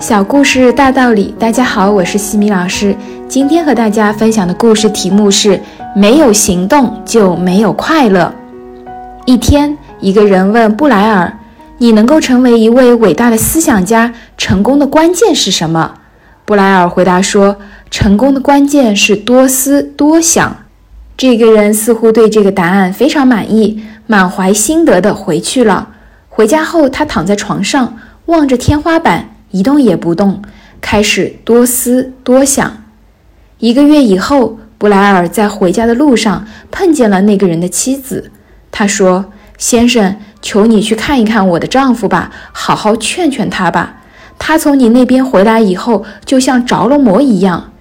小故事大道理，大家好，我是西米老师。今天和大家分享的故事题目是：没有行动就没有快乐。一天，一个人问布莱尔：“你能够成为一位伟大的思想家，成功的关键是什么？”布莱尔回答说：“成功的关键是多思多想。”这个人似乎对这个答案非常满意，满怀心得地回去了。回家后，他躺在床上，望着天花板，一动也不动，开始多思多想。一个月以后，布莱尔在回家的路上碰见了那个人的妻子。他说：“先生，求你去看一看我的丈夫吧，好好劝劝他吧。他从你那边回来以后，就像着了魔一样。”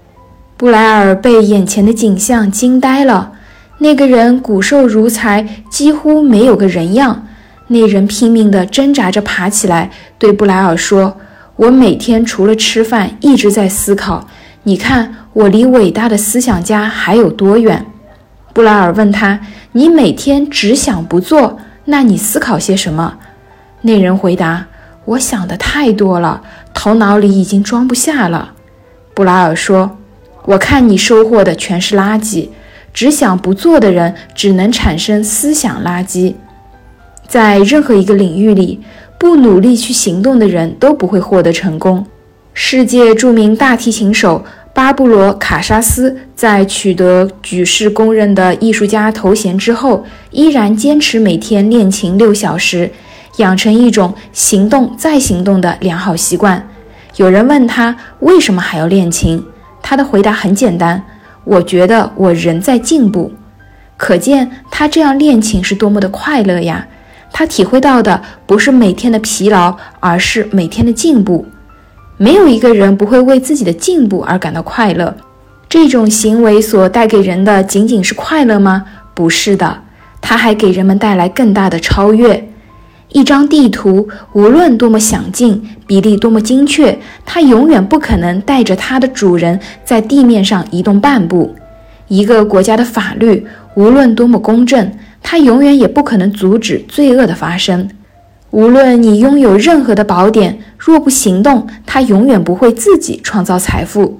布莱尔被眼前的景象惊呆了。那个人骨瘦如柴，几乎没有个人样。那人拼命地挣扎着爬起来，对布莱尔说：“我每天除了吃饭，一直在思考。你看，我离伟大的思想家还有多远？”布莱尔问他：“你每天只想不做，那你思考些什么？”那人回答：“我想的太多了，头脑里已经装不下了。”布莱尔说。我看你收获的全是垃圾，只想不做的人只能产生思想垃圾。在任何一个领域里，不努力去行动的人都不会获得成功。世界著名大提琴手巴布罗·卡沙斯在取得举世公认的艺术家头衔之后，依然坚持每天练琴六小时，养成一种行动再行动的良好习惯。有人问他为什么还要练琴？他的回答很简单：“我觉得我人在进步。”可见他这样练琴是多么的快乐呀！他体会到的不是每天的疲劳，而是每天的进步。没有一个人不会为自己的进步而感到快乐。这种行为所带给人的仅仅是快乐吗？不是的，它还给人们带来更大的超越。一张地图，无论多么详尽，比例多么精确，它永远不可能带着它的主人在地面上移动半步。一个国家的法律，无论多么公正，它永远也不可能阻止罪恶的发生。无论你拥有任何的宝典，若不行动，它永远不会自己创造财富。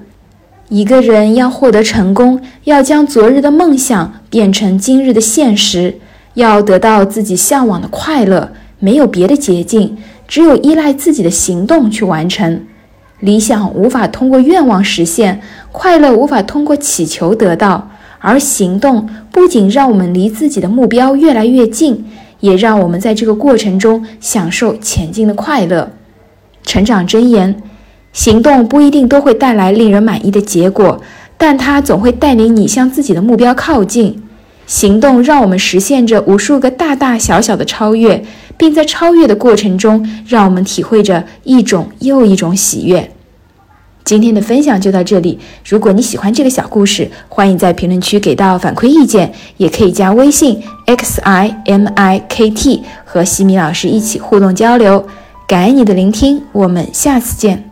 一个人要获得成功，要将昨日的梦想变成今日的现实，要得到自己向往的快乐。没有别的捷径，只有依赖自己的行动去完成。理想无法通过愿望实现，快乐无法通过祈求得到，而行动不仅让我们离自己的目标越来越近，也让我们在这个过程中享受前进的快乐。成长箴言：行动不一定都会带来令人满意的结果，但它总会带领你向自己的目标靠近。行动让我们实现着无数个大大小小的超越。并在超越的过程中，让我们体会着一种又一种喜悦。今天的分享就到这里。如果你喜欢这个小故事，欢迎在评论区给到反馈意见，也可以加微信 x i m i k t 和西米老师一起互动交流。感恩你的聆听，我们下次见。